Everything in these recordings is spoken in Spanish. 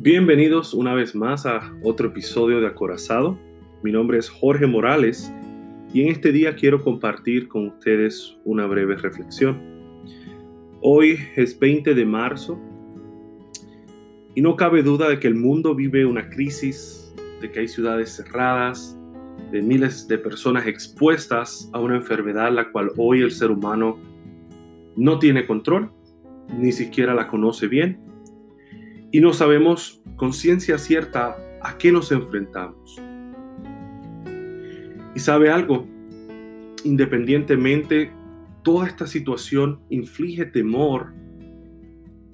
Bienvenidos una vez más a otro episodio de Acorazado. Mi nombre es Jorge Morales y en este día quiero compartir con ustedes una breve reflexión. Hoy es 20 de marzo y no cabe duda de que el mundo vive una crisis, de que hay ciudades cerradas, de miles de personas expuestas a una enfermedad la cual hoy el ser humano no tiene control, ni siquiera la conoce bien y no sabemos con ciencia cierta a qué nos enfrentamos. Y sabe algo, independientemente, toda esta situación inflige temor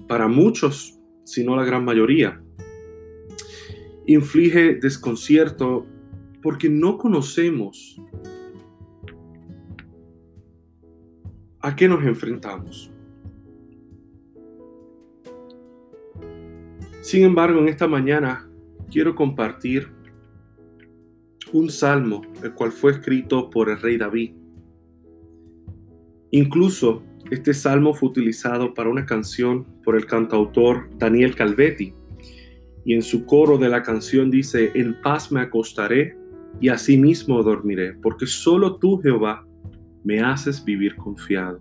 para muchos, si no la gran mayoría. Inflige desconcierto porque no conocemos a qué nos enfrentamos. Sin embargo, en esta mañana quiero compartir un salmo, el cual fue escrito por el rey David. Incluso este salmo fue utilizado para una canción por el cantautor Daniel Calvetti. Y en su coro de la canción dice, en paz me acostaré y asimismo dormiré, porque solo tú, Jehová, me haces vivir confiado.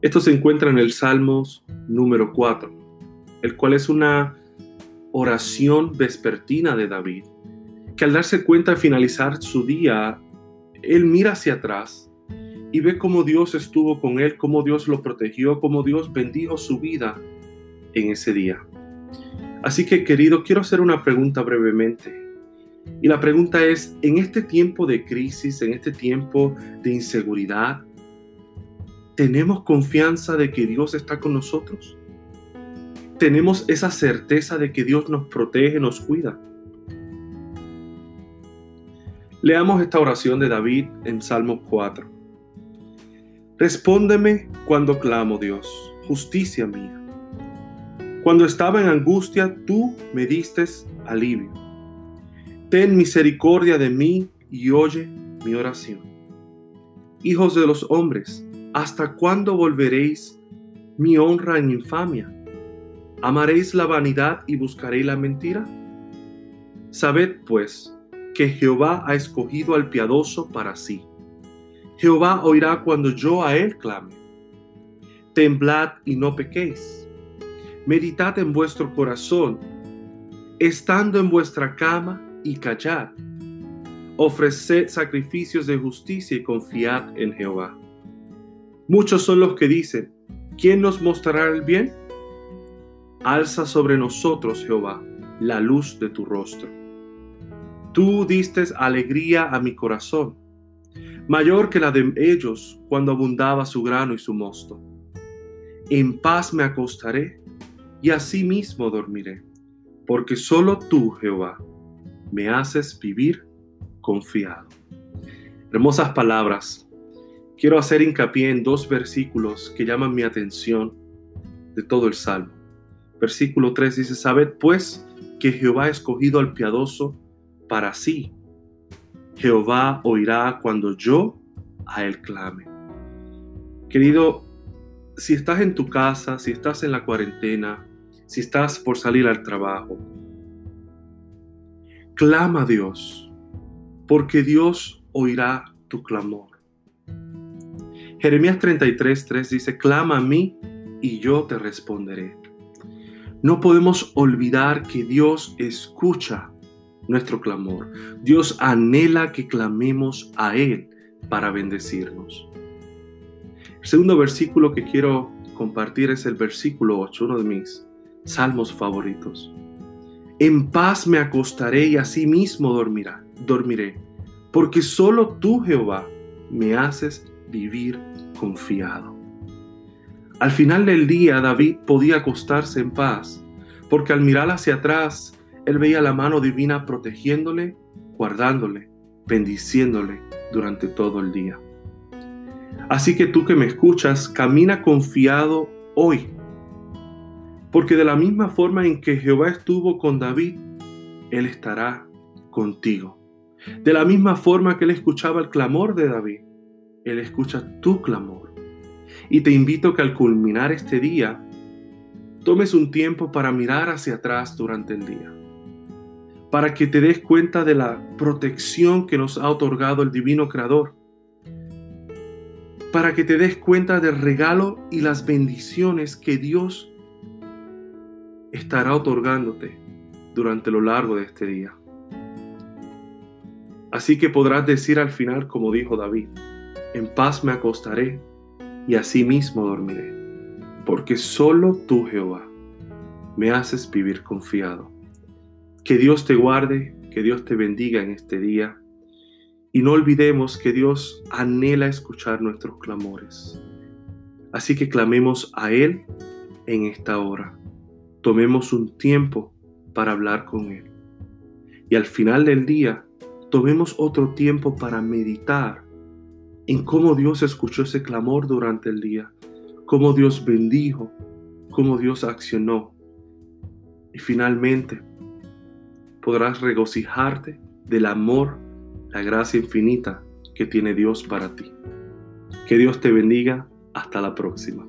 Esto se encuentra en el Salmos número 4 el cual es una oración vespertina de David, que al darse cuenta de finalizar su día, él mira hacia atrás y ve cómo Dios estuvo con él, cómo Dios lo protegió, cómo Dios bendijo su vida en ese día. Así que querido, quiero hacer una pregunta brevemente. Y la pregunta es, en este tiempo de crisis, en este tiempo de inseguridad, ¿tenemos confianza de que Dios está con nosotros? Tenemos esa certeza de que Dios nos protege, nos cuida. Leamos esta oración de David en Salmo 4. Respóndeme cuando clamo, Dios, justicia mía. Cuando estaba en angustia, tú me diste alivio. Ten misericordia de mí y oye mi oración. Hijos de los hombres, ¿hasta cuándo volveréis mi honra en infamia? ¿Amaréis la vanidad y buscaréis la mentira? Sabed, pues, que Jehová ha escogido al piadoso para sí. Jehová oirá cuando yo a él clame. Temblad y no pequéis. Meditad en vuestro corazón, estando en vuestra cama y callad. Ofreced sacrificios de justicia y confiad en Jehová. Muchos son los que dicen, ¿quién nos mostrará el bien? Alza sobre nosotros, Jehová, la luz de tu rostro. Tú diste alegría a mi corazón, mayor que la de ellos cuando abundaba su grano y su mosto. En paz me acostaré y asimismo dormiré, porque solo tú, Jehová, me haces vivir confiado. Hermosas palabras. Quiero hacer hincapié en dos versículos que llaman mi atención de todo el Salmo. Versículo 3 dice, sabed pues que Jehová ha escogido al piadoso para sí. Jehová oirá cuando yo a él clame. Querido, si estás en tu casa, si estás en la cuarentena, si estás por salir al trabajo, clama a Dios, porque Dios oirá tu clamor. Jeremías 33, 3 dice, clama a mí y yo te responderé. No podemos olvidar que Dios escucha nuestro clamor. Dios anhela que clamemos a Él para bendecirnos. El segundo versículo que quiero compartir es el versículo 8, uno de mis salmos favoritos. En paz me acostaré y asimismo dormirá, dormiré, porque solo tú, Jehová, me haces vivir confiado. Al final del día David podía acostarse en paz, porque al mirar hacia atrás, él veía la mano divina protegiéndole, guardándole, bendiciéndole durante todo el día. Así que tú que me escuchas, camina confiado hoy, porque de la misma forma en que Jehová estuvo con David, Él estará contigo. De la misma forma que Él escuchaba el clamor de David, Él escucha tu clamor. Y te invito que al culminar este día tomes un tiempo para mirar hacia atrás durante el día, para que te des cuenta de la protección que nos ha otorgado el Divino Creador, para que te des cuenta del regalo y las bendiciones que Dios estará otorgándote durante lo largo de este día. Así que podrás decir al final como dijo David, en paz me acostaré y así mismo dormiré, porque solo tú, Jehová, me haces vivir confiado. Que Dios te guarde, que Dios te bendiga en este día y no olvidemos que Dios anhela escuchar nuestros clamores. Así que clamemos a Él en esta hora. Tomemos un tiempo para hablar con Él. Y al final del día, tomemos otro tiempo para meditar en cómo Dios escuchó ese clamor durante el día, cómo Dios bendijo, cómo Dios accionó. Y finalmente podrás regocijarte del amor, la gracia infinita que tiene Dios para ti. Que Dios te bendiga. Hasta la próxima.